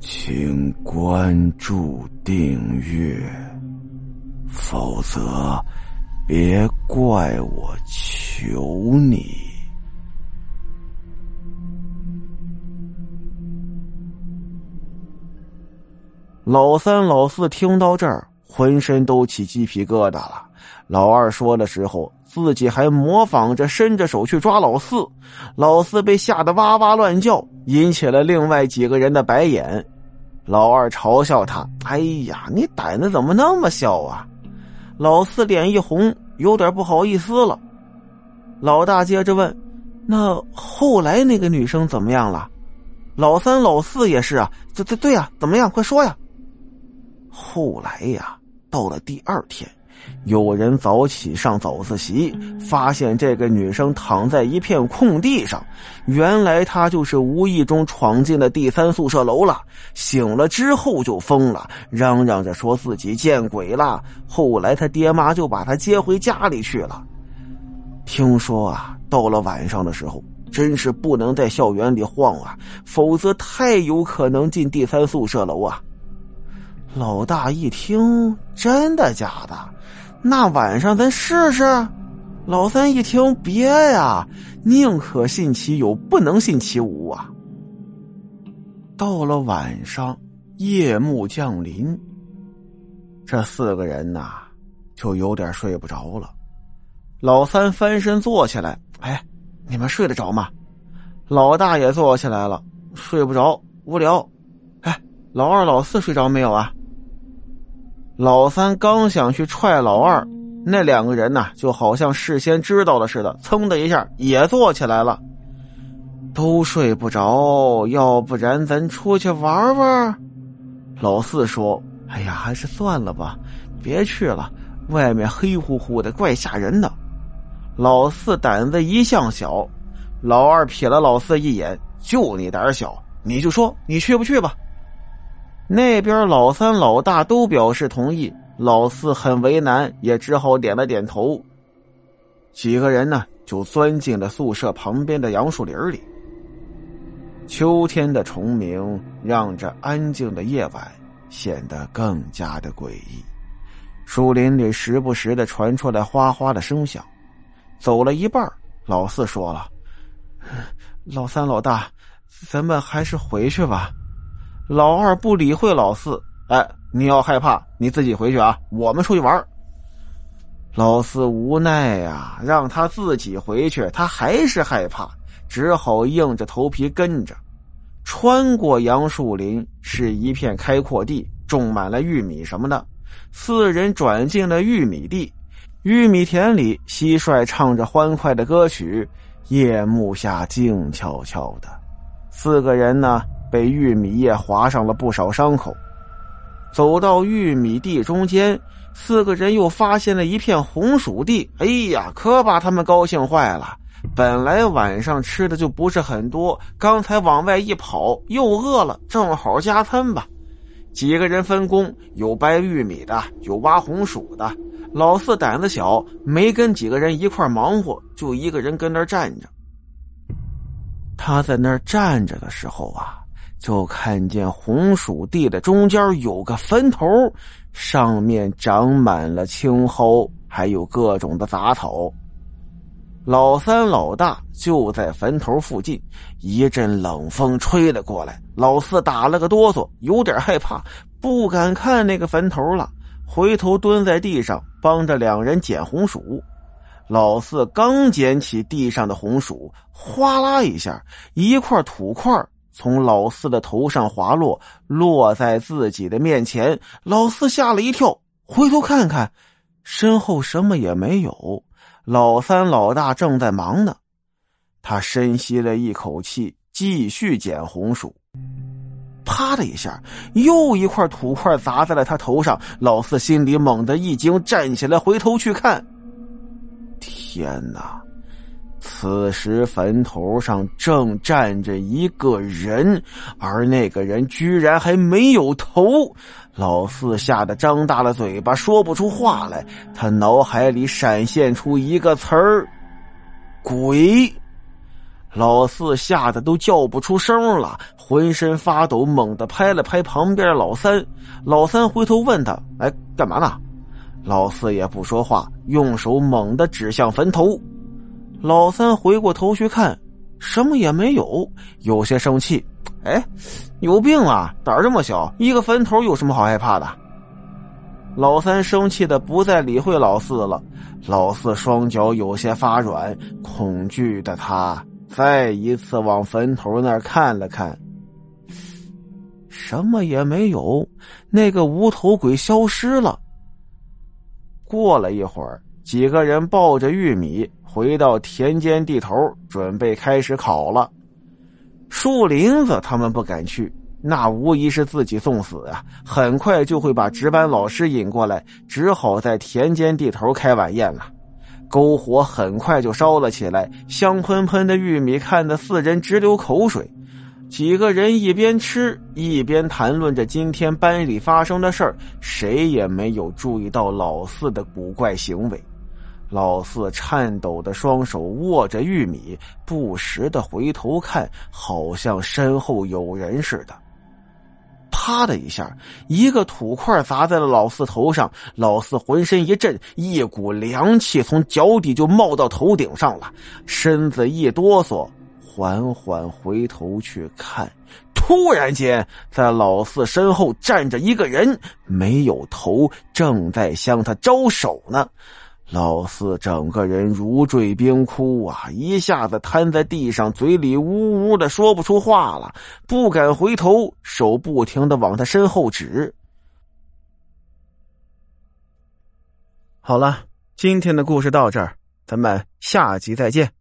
请关注订阅，否则别怪我求你。老三、老四听到这儿，浑身都起鸡皮疙瘩了。老二说的时候，自己还模仿着伸着手去抓老四，老四被吓得哇哇乱叫，引起了另外几个人的白眼。老二嘲笑他：“哎呀，你胆子怎么那么小啊？”老四脸一红，有点不好意思了。老大接着问：“那后来那个女生怎么样了？”老三、老四也是啊，对对对呀，怎么样？快说呀！后来呀，到了第二天。有人早起上早自习，发现这个女生躺在一片空地上。原来她就是无意中闯进了第三宿舍楼了。醒了之后就疯了，嚷嚷着说自己见鬼了。后来他爹妈就把她接回家里去了。听说啊，到了晚上的时候，真是不能在校园里晃啊，否则太有可能进第三宿舍楼啊。老大一听，真的假的？那晚上咱试试。老三一听，别呀，宁可信其有，不能信其无啊。到了晚上，夜幕降临，这四个人呐，就有点睡不着了。老三翻身坐起来，哎，你们睡得着吗？老大也坐起来了，睡不着，无聊。哎，老二、老四睡着没有啊？老三刚想去踹老二，那两个人呢，就好像事先知道了似的，噌的一下也坐起来了。都睡不着，要不然咱出去玩玩？老四说：“哎呀，还是算了吧，别去了，外面黑乎乎的，怪吓人的。”老四胆子一向小，老二瞥了老四一眼：“就你胆小，你就说你去不去吧。”那边老三、老大都表示同意，老四很为难，也只好点了点头。几个人呢，就钻进了宿舍旁边的杨树林里。秋天的虫鸣让这安静的夜晚显得更加的诡异。树林里时不时的传出来哗哗的声响。走了一半，老四说了：“老三、老大，咱们还是回去吧。”老二不理会老四，哎，你要害怕，你自己回去啊，我们出去玩。老四无奈呀，让他自己回去，他还是害怕，只好硬着头皮跟着。穿过杨树林，是一片开阔地，种满了玉米什么的。四人转进了玉米地，玉米田里，蟋蟀唱着欢快的歌曲。夜幕下，静悄悄的，四个人呢？被玉米叶划上了不少伤口。走到玉米地中间，四个人又发现了一片红薯地。哎呀，可把他们高兴坏了！本来晚上吃的就不是很多，刚才往外一跑又饿了，正好加餐吧。几个人分工，有掰玉米的，有挖红薯的。老四胆子小，没跟几个人一块忙活，就一个人跟那站着。他在那儿站着的时候啊。就看见红薯地的中间有个坟头，上面长满了青蒿，还有各种的杂草。老三、老大就在坟头附近，一阵冷风吹了过来，老四打了个哆嗦，有点害怕，不敢看那个坟头了，回头蹲在地上帮着两人捡红薯。老四刚捡起地上的红薯，哗啦一下，一块土块。从老四的头上滑落，落在自己的面前。老四吓了一跳，回头看看，身后什么也没有。老三、老大正在忙呢。他深吸了一口气，继续捡红薯。啪的一下，又一块土块砸在了他头上。老四心里猛地一惊，站起来回头去看。天哪！此时坟头上正站着一个人，而那个人居然还没有头。老四吓得张大了嘴巴，说不出话来。他脑海里闪现出一个词儿：“鬼。”老四吓得都叫不出声了，浑身发抖，猛地拍了拍旁边老三。老三回头问他：“哎，干嘛呢？”老四也不说话，用手猛地指向坟头。老三回过头去看，什么也没有，有些生气：“哎，有病啊！胆儿这么小，一个坟头有什么好害怕的？”老三生气的不再理会老四了。老四双脚有些发软，恐惧的他。再一次往坟头那儿看了看，什么也没有，那个无头鬼消失了。过了一会儿，几个人抱着玉米回到田间地头，准备开始烤了。树林子他们不敢去，那无疑是自己送死啊！很快就会把值班老师引过来，只好在田间地头开晚宴了。篝火很快就烧了起来，香喷喷的玉米看得四人直流口水。几个人一边吃一边谈论着今天班里发生的事儿，谁也没有注意到老四的古怪行为。老四颤抖的双手握着玉米，不时的回头看，好像身后有人似的。啪的一下，一个土块砸在了老四头上，老四浑身一震，一股凉气从脚底就冒到头顶上了，身子一哆嗦，缓缓回头去看，突然间，在老四身后站着一个人，没有头，正在向他招手呢。老四整个人如坠冰窟啊！一下子瘫在地上，嘴里呜呜的说不出话了，不敢回头，手不停的往他身后指。好了，今天的故事到这儿，咱们下集再见。